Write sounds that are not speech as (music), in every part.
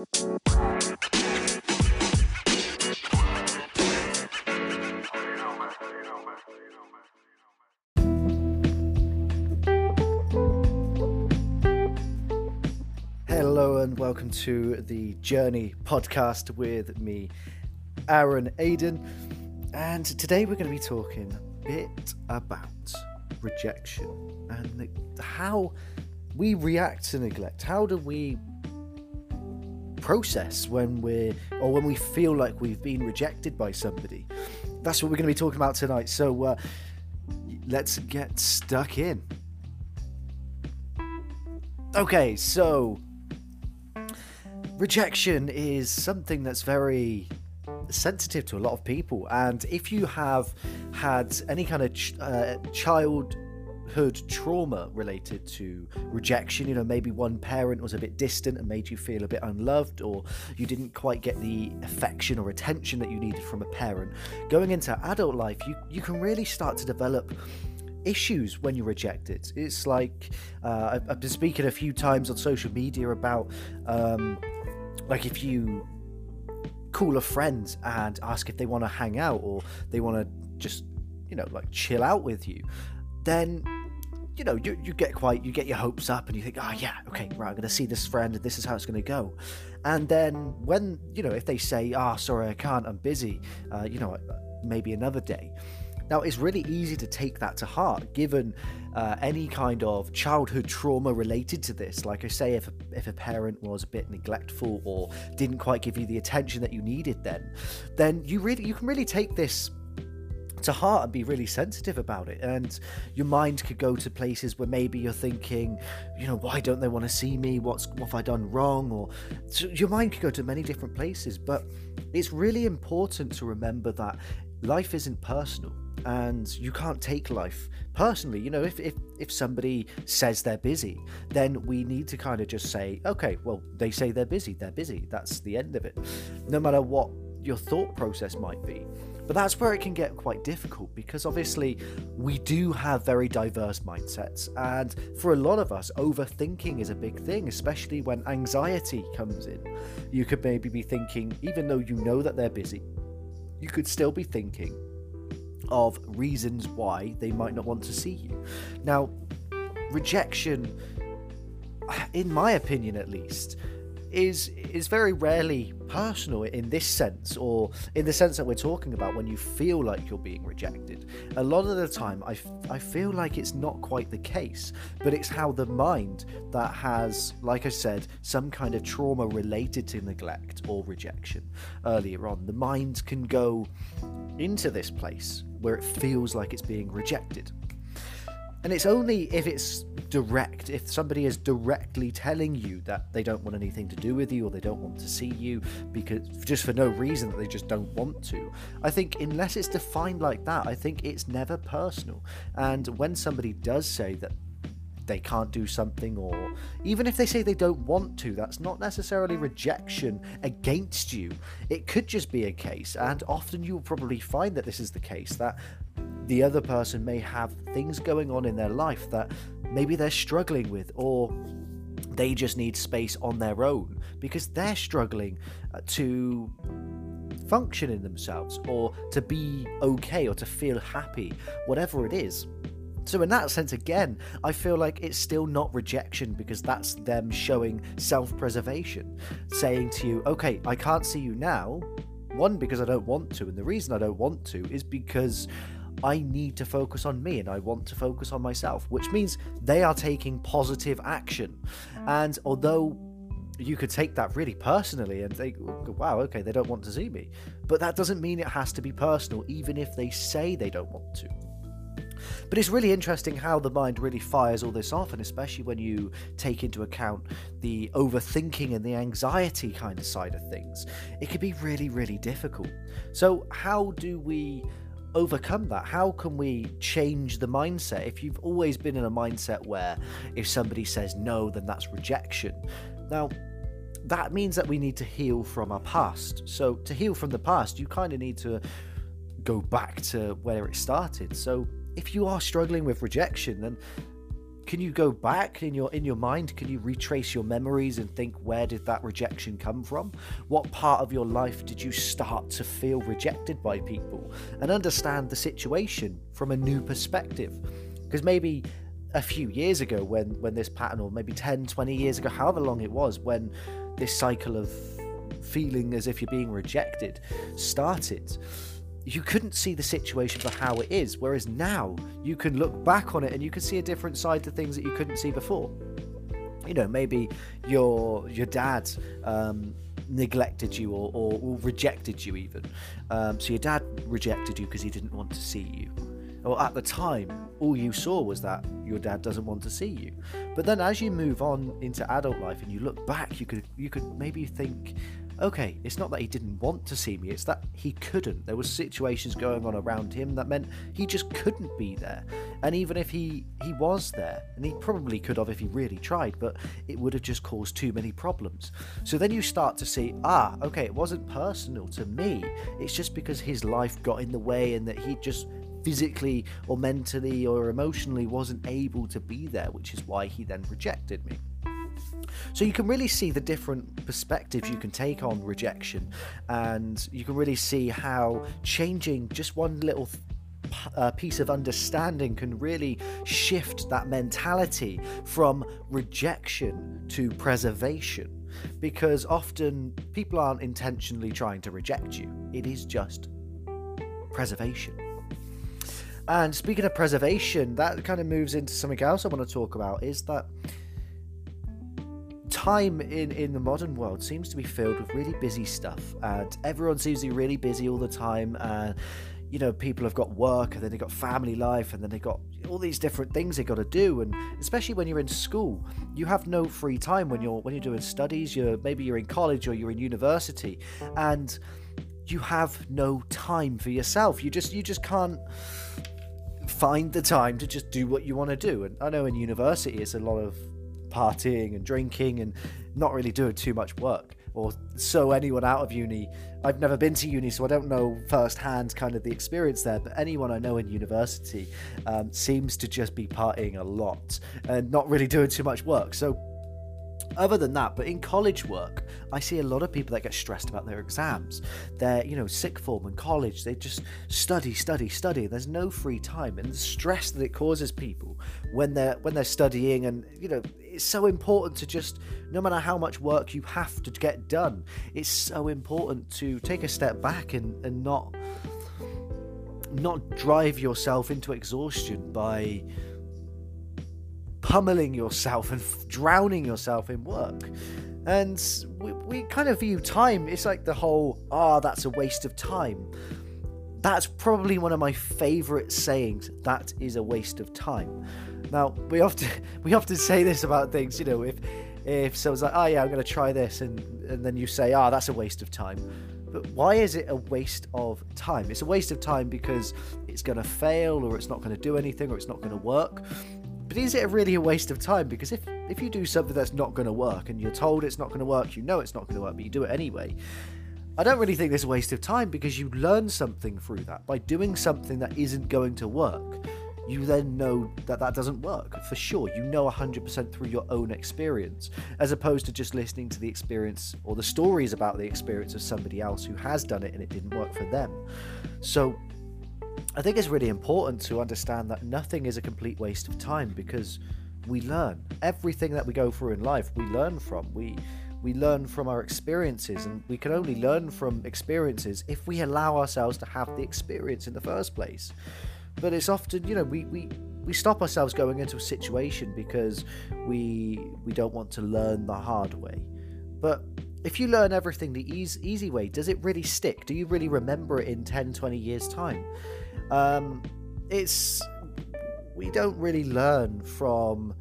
Hello and welcome to the Journey podcast with me, Aaron Ayden. And today we're going to be talking a bit about rejection and how we react to neglect. How do we process when we're or when we feel like we've been rejected by somebody? That's what we're going to be talking about tonight. So uh, let's get stuck in. Okay, so rejection is something that's very sensitive to a lot of people. And if you have had any kind of ch- uh, childhood trauma related to rejection, you know, maybe one parent was a bit distant and made you feel a bit unloved, or you didn't quite get the affection or attention that you needed from a parent, going into adult life, you, you can really start to develop issues when you're rejected. It's like uh, I've, I've, been speaking a few times on social media about um, like if you call a friend and ask if they want to hang out or they want to just you know like chill out with you then you know you, you get quite you get your hopes up and you think oh yeah okay right i'm going to see this friend and this is how it's going to go and then when you know if they say ah oh, sorry i can't i'm busy uh, you know maybe another day now, it's really easy to take that to heart, given uh, any kind of childhood trauma related to this. Like I say, if a, if a parent was a bit neglectful or didn't quite give you the attention that you needed, then then you really you can really take this to heart and be really sensitive about it. And your mind could go to places where maybe you're thinking, you know, why don't they want to see me? What's what have I done wrong? Or so your mind could go to many different places. But it's really important to remember that life isn't personal and you can't take life personally you know if, if if somebody says they're busy then we need to kind of just say okay well they say they're busy they're busy that's the end of it no matter what your thought process might be but that's where it can get quite difficult because obviously we do have very diverse mindsets and for a lot of us overthinking is a big thing especially when anxiety comes in you could maybe be thinking even though you know that they're busy you could still be thinking of reasons why they might not want to see you. Now, rejection, in my opinion at least, is is very rarely personal in this sense or in the sense that we're talking about when you feel like you're being rejected. A lot of the time I, I feel like it's not quite the case but it's how the mind that has like i said some kind of trauma related to neglect or rejection earlier on. The mind can go into this place where it feels like it's being rejected. And it's only if it's direct, if somebody is directly telling you that they don't want anything to do with you or they don't want to see you because just for no reason that they just don't want to. I think unless it's defined like that, I think it's never personal. And when somebody does say that they can't do something, or even if they say they don't want to, that's not necessarily rejection against you. It could just be a case, and often you'll probably find that this is the case that the other person may have things going on in their life that maybe they're struggling with, or they just need space on their own because they're struggling uh, to function in themselves or to be okay or to feel happy, whatever it is. So, in that sense, again, I feel like it's still not rejection because that's them showing self preservation, saying to you, okay, I can't see you now. One, because I don't want to, and the reason I don't want to is because I need to focus on me and I want to focus on myself, which means they are taking positive action. Mm. And although you could take that really personally and think, wow, okay, they don't want to see me. But that doesn't mean it has to be personal, even if they say they don't want to. But it's really interesting how the mind really fires all this off, and especially when you take into account the overthinking and the anxiety kind of side of things, it can be really, really difficult. So, how do we overcome that? How can we change the mindset? If you've always been in a mindset where if somebody says no, then that's rejection. Now, that means that we need to heal from our past. So, to heal from the past, you kind of need to go back to where it started. So, if you are struggling with rejection, then can you go back in your in your mind? Can you retrace your memories and think where did that rejection come from? What part of your life did you start to feel rejected by people? And understand the situation from a new perspective. Because maybe a few years ago when when this pattern or maybe 10 20 years ago however long it was when this cycle of feeling as if you're being rejected started you couldn't see the situation for how it is whereas now you can look back on it and you can see a different side to things that you couldn't see before. You know maybe your your dad um, neglected you or, or, or, rejected you even. Um, so your dad rejected you because he didn't want to see you. Or at the time all you saw was that your dad doesn't want to see you. But then as you move on into adult life and you look back you could you could maybe think okay it's not that he didn't want to see me it's that he couldn't. There were situations going on around him that meant he just couldn't be there. And even if he he was there and he probably could have if he really tried but it would have just caused too many problems. So then you start to see ah okay it wasn't personal to me. It's just because his life got in the way and that he just physically or mentally or emotionally wasn't able to be there, which is why he then rejected me. So you can really see the different perspectives you can take on rejection, and you can really see how changing just one little uh, piece of understanding can really shift that mentality from rejection to preservation. Because often people aren't intentionally trying to reject you, it is just preservation. And speaking of preservation, that kind of moves into something else I want to talk about is that time in, in the modern world seems to be filled with really busy stuff, and everyone seems to be really busy all the time. And you know, people have got work, and then they've got family life, and then they've got all these different things they've got to do. And especially when you're in school, you have no free time when you're when you're doing studies. You're maybe you're in college or you're in university, and you have no time for yourself. You just you just can't find the time to just do what you want to do. And I know in university it's a lot of partying and drinking and not really doing too much work. Or so anyone out of uni. I've never been to uni, so I don't know firsthand kind of the experience there. But anyone I know in university um, seems to just be partying a lot and not really doing too much work. So other than that, but in college work, I see a lot of people that get stressed about their exams. They're, you know, sixth form in college, they just study, study, study. There's no free time, and the stress that it causes people when they're when they're studying, and you know, it's so important to just, no matter how much work you have to get done, it's so important to take a step back and and not not drive yourself into exhaustion by pummeling yourself and drowning yourself in work. And we, we kind of view time, it's like the whole, ah, oh, that's a waste of time. That's probably one of my favorite sayings. That is a waste of time. Now, we often (laughs) we often say this about things, you know, if if someone's like, oh yeah, I'm going to try this, and, and then you say, ah, oh, that's a waste of time. But why is it a waste of time? It's a waste of time because it's going to fail, or it's not going to do anything, or it's not going to work. But is it really a waste of time? Because if, if you do something that's not going to work and you're told it's not going to work, you know it's not going to work, but you do it anyway. I don't really think it's a waste of time because you learn something through that. By doing something that isn't going to work, you then know that that doesn't work for sure. You know 100% through your own experience, as opposed to just listening to the experience or the stories about the experience of somebody else who has done it and it didn't work for them. So I think it's really important to understand that nothing is a complete waste of time because we learn everything that we go through in life. We learn from we we learn from our experiences, and we can only learn from experiences if we allow ourselves to have the experience in the first place. But it's often, you know, we we we stop ourselves going into a situation because we we don't want to learn the hard way. But if you learn everything the easy, easy way, does it really stick? Do you really remember it in 10, 20 years' time? Um, it's we don't really learn from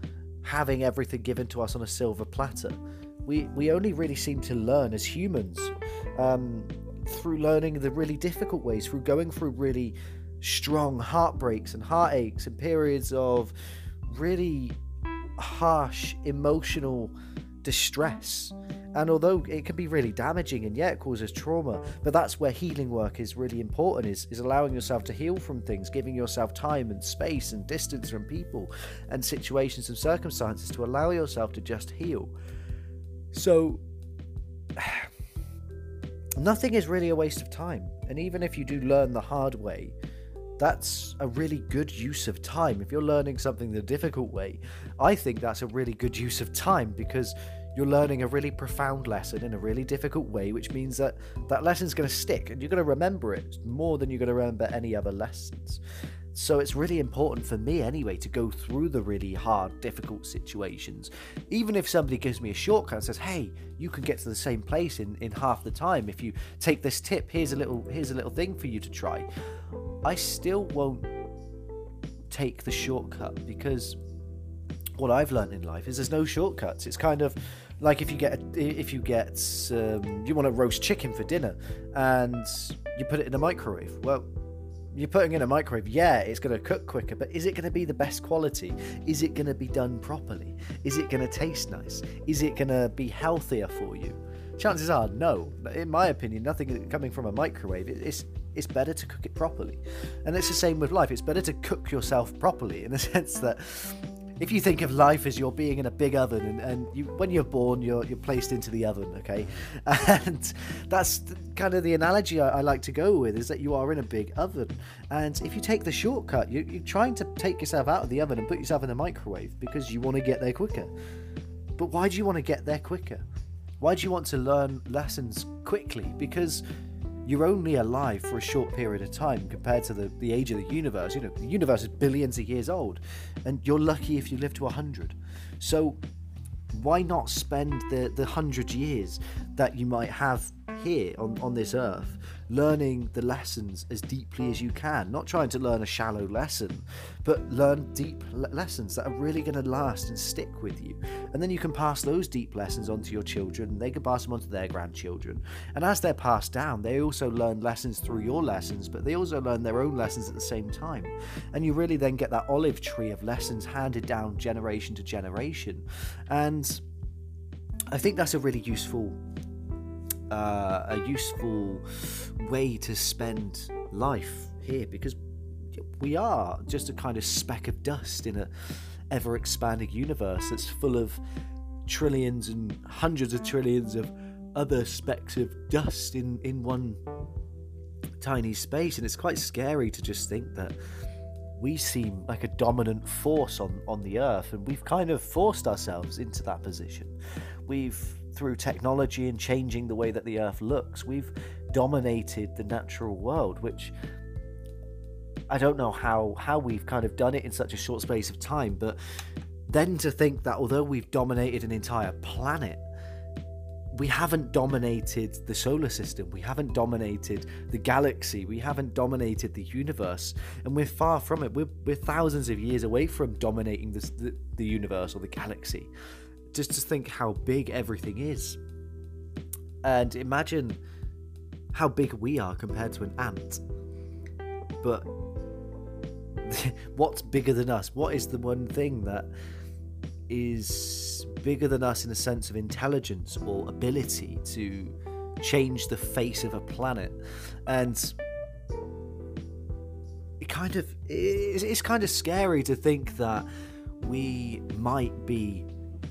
having everything given to us on a silver platter. We we only really seem to learn as humans um, through learning the really difficult ways, through going through really strong heartbreaks and heartaches and periods of really harsh emotional distress And although it can be really damaging and yeah, causes trauma, but that's where healing work is really important is, is allowing yourself to heal from things, giving yourself time and space and distance from people and situations and circumstances to allow yourself to just heal. So (sighs) nothing is really a waste of time. And even if you do learn the hard way, that's a really good use of time. If you're learning something the difficult way, I think that's a really good use of time because you're learning a really profound lesson in a really difficult way, which means that that lesson's going to stick and you're going to remember it more than you're going to remember any other lessons. So it's really important for me anyway to go through the really hard, difficult situations. Even if somebody gives me a shortcut and says, "Hey, you can get to the same place in, in half the time if you take this tip. Here's a little here's a little thing for you to try." I still won't take the shortcut because what I've learned in life is there's no shortcuts. It's kind of like if you get if you get um, you want to roast chicken for dinner and you put it in a microwave. Well, you're putting in a microwave, yeah, it's going to cook quicker, but is it going to be the best quality? Is it going to be done properly? Is it going to taste nice? Is it going to be healthier for you? Chances are, no. In my opinion, nothing coming from a microwave. It's it's better to cook it properly, and it's the same with life. It's better to cook yourself properly in the (laughs) sense that if you think of life as you're being in a big oven and, and you, when you're born you're, you're placed into the oven okay? (laughs) And that's kind of the analogy I, I, like to go with is that you are in a big oven. And if you take the shortcut you, you're trying to take yourself out of the oven and put yourself in the microwave because you want to get there quicker. But why do you want to get there quicker? Why do you want to learn lessons quickly? Because you're only alive for a short period of time compared to the, the age of the universe. You know, the universe is billions of years old, and you're lucky if you live to 100. So, why not spend the, the 100 years that you might have here on, on this earth learning the lessons as deeply as you can. Not trying to learn a shallow lesson, but learn deep le- lessons that are really going to last and stick with you. And then you can pass those deep lessons on to your children, and they can pass them on to their grandchildren. And as they're passed down, they also learn lessons through your lessons, but they also learn their own lessons at the same time. And you really then get that olive tree of lessons handed down generation to generation. And I think that's a really useful uh, a useful way to spend life here because we are just a kind of speck of dust in a ever expanding universe that's full of trillions and hundreds of trillions of other specks of dust in in one tiny space. And it's quite scary to just think that we seem like a dominant force on on the earth and we've kind of forced ourselves into that position. We've through technology and changing the way that the earth looks, we've dominated the natural world, which I don't know how how we've kind of done it in such a short space of time, but then to think that although we've dominated an entire planet, we haven't dominated the solar system, we haven't dominated the galaxy, we haven't dominated the universe, and we're far from it. We're, we're thousands of years away from dominating this, the, the universe or the galaxy just to think how big everything is. And imagine how big we are compared to an ant. But (laughs) what's bigger than us? What is the one thing that is bigger than us in a sense of intelligence or ability to change the face of a planet? And it kind of it's kind of scary to think that we might be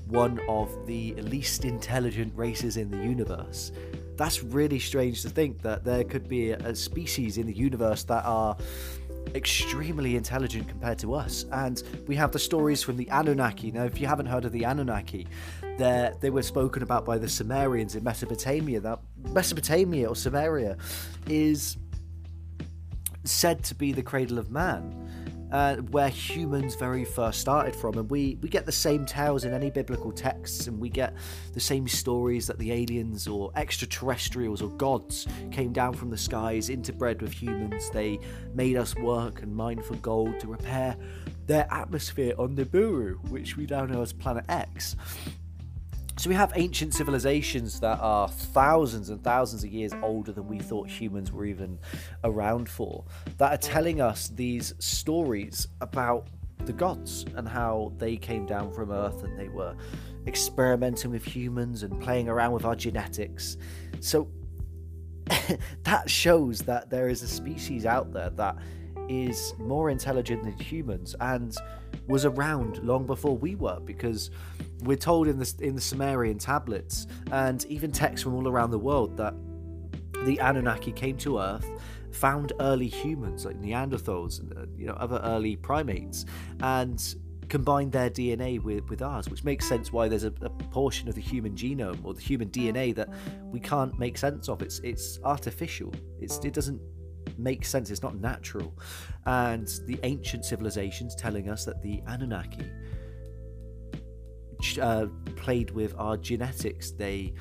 one of the least intelligent races in the universe. That's really strange to think that there could be a, species in the universe that are extremely intelligent compared to us. And we have the stories from the Anunnaki. Now, if you haven't heard of the Anunnaki, they were spoken about by the Sumerians in Mesopotamia. That Mesopotamia or Sumeria is said to be the cradle of man uh, where humans very first started from. And we, we get the same tales in any biblical texts, and we get the same stories that the aliens or extraterrestrials or gods came down from the skies, interbred with humans. They made us work and mine for gold to repair their atmosphere on Nibiru, which we now know as Planet X. So we have ancient civilizations that are thousands and thousands of years older than we thought humans were even around for, that are telling us these stories about the gods and how they came down from Earth and they were experimenting with humans and playing around with our genetics. So (laughs) that shows that there is a species out there that is more intelligent than humans and was around long before we were because we're told in the in the Sumerian tablets and even texts from all around the world that the Anunnaki came to Earth, found early humans like Neanderthals and uh, you know other early primates, and combined their DNA with, with ours, which makes sense why there's a, a, portion of the human genome or the human DNA that we can't make sense of. It's it's artificial. It's it doesn't make sense. It's not natural. And the ancient civilizations telling us that the Anunnaki uh, played with our genetics. They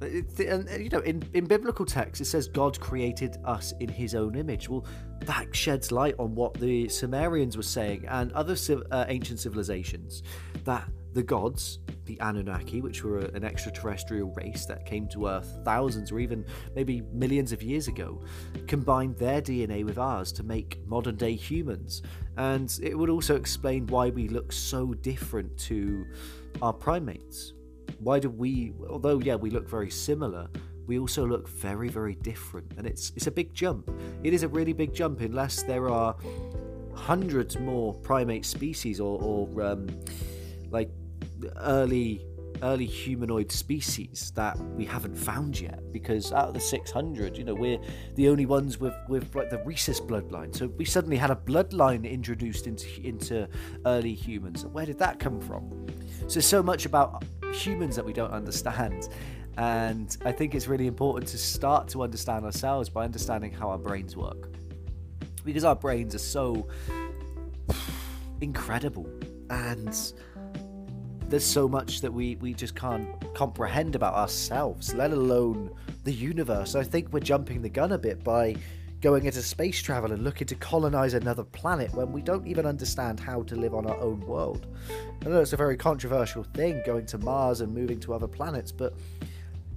and you know in, in biblical texts it says god created us in his own image well that sheds light on what the sumerians were saying and other uh, ancient civilizations that the gods the anunnaki which were an extraterrestrial race that came to earth thousands or even maybe millions of years ago combined their dna with ours to make modern day humans. And it would also explain why we look so different to our primates. Why do we although yeah we look very similar we also look very very different. And it's it's a big jump. It is a really big jump unless there are hundreds more primate species or, or um, like early early humanoid species that we haven't found yet because out of the 600 you know we're the only ones with with like the rhesus bloodline so we suddenly had a bloodline introduced into into early humans where did that come from so so much about humans that we don't understand. And I think it's really important to start to understand ourselves by understanding how our brains work. Because our brains are so incredible and there's so much that we, we just can't comprehend about ourselves, let alone the universe. I think we're jumping the gun a bit by going into space travel and looking to colonize another planet when we don't even understand how to live on our own world. I know it's a very controversial thing going to Mars and moving to other planets, but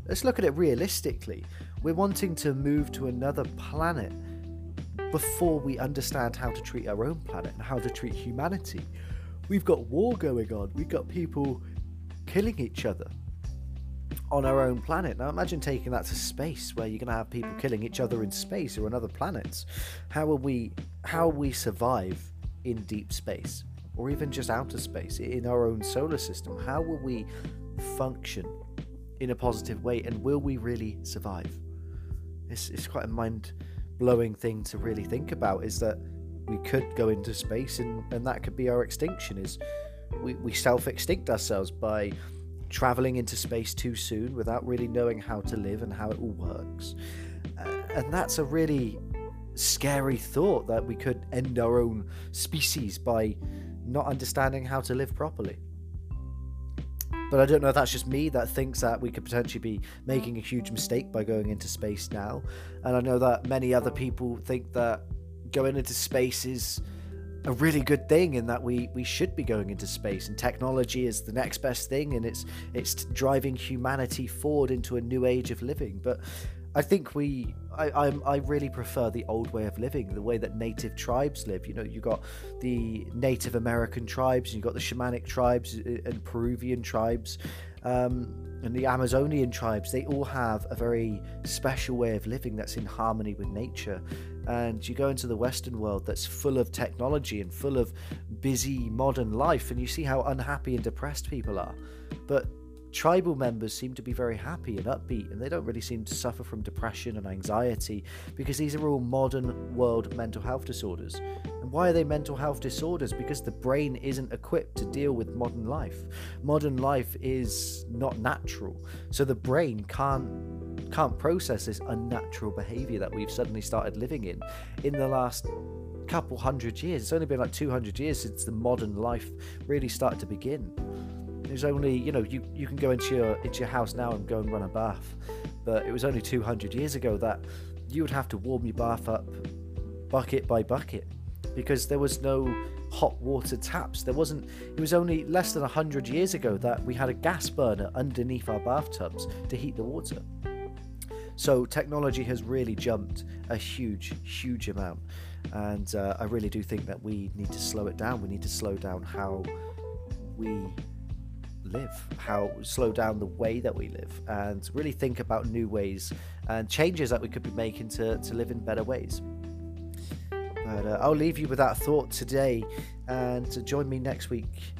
let's look at it realistically. We're wanting to move to another planet before we understand how to treat our own planet and how to treat humanity. We've got war going on, we've got people killing each other on our own planet. Now imagine taking that to space where you're going to have people killing each other in space or on other planets. How will we how will we survive in deep space or even just outer space in our own solar system? How will we function in a positive way and will we really survive? It's, it's quite a mind blowing thing to really think about is that we could go into space and, and that could be our extinction is we, we self extinct ourselves by traveling into space too soon without really knowing how to live and how it all works. Uh, and that's a really scary thought that we could end our own species by not understanding how to live properly. But I don't know if that's just me that thinks that we could potentially be making a huge mistake by going into space now. And I know that many other people think that going into space is a really good thing in that we we should be going into space and technology is the next best thing and it's it's driving humanity forward into a new age of living but I think we, I, I, I, really prefer the old way of living, the way that native tribes live. You know, you got the Native American tribes, and you got the shamanic tribes uh, and Peruvian tribes, um, and the Amazonian tribes. They all have a very special way of living that's in harmony with nature. And you go into the Western world that's full of technology and full of busy modern life, and you see how unhappy and depressed people are. But tribal members seem to be very happy and upbeat, and they don't really seem to suffer from depression and anxiety because these are all modern world mental health disorders. And why are they mental health disorders? Because the brain isn't equipped to deal with modern life. Modern life is not natural, so the brain can't can't process this unnatural behavior that we've suddenly started living in in the last couple hundred years. It's only been like 200 years since the modern life really started to begin. There's only you know you you can go into your into your house now and go and run a bath, but it was only 200 years ago that you would have to warm your bath up bucket by bucket because there was no hot water taps. There wasn't. It was only less than 100 years ago that we had a gas burner underneath our bathtubs to heat the water. So technology has really jumped a huge, huge amount, and uh, I really do think that we need to slow it down. We need to slow down how we live, how slow down the way that we live, and really think about new ways and changes that we could be making to, to live in better ways. But uh, I'll leave you with that thought today, and join me next week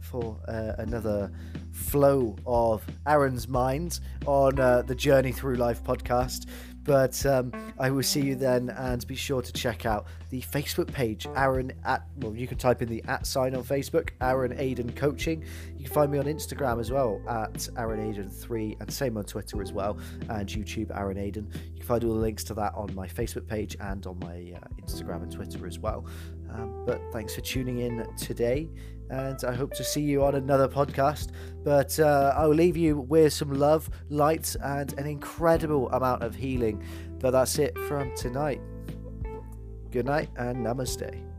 for uh, another flow of Aaron's mind on uh, the Journey Through Life podcast. But um, I will see you then, and be sure to check out the Facebook page, Aaron at. Well, you can type in the at sign on Facebook, Aaron Ayden Coaching. You can find me on Instagram as well at Aaron Ayden three, and same on Twitter as well, and YouTube Aaron Ayden. You can find all the links to that on my Facebook page and on my uh, Instagram and Twitter as well. Um, but thanks for tuning in today, and I hope to see you on another podcast. But uh, I'll leave you with some love, light, and an incredible amount of healing. But that's it from tonight. Good night and namaste.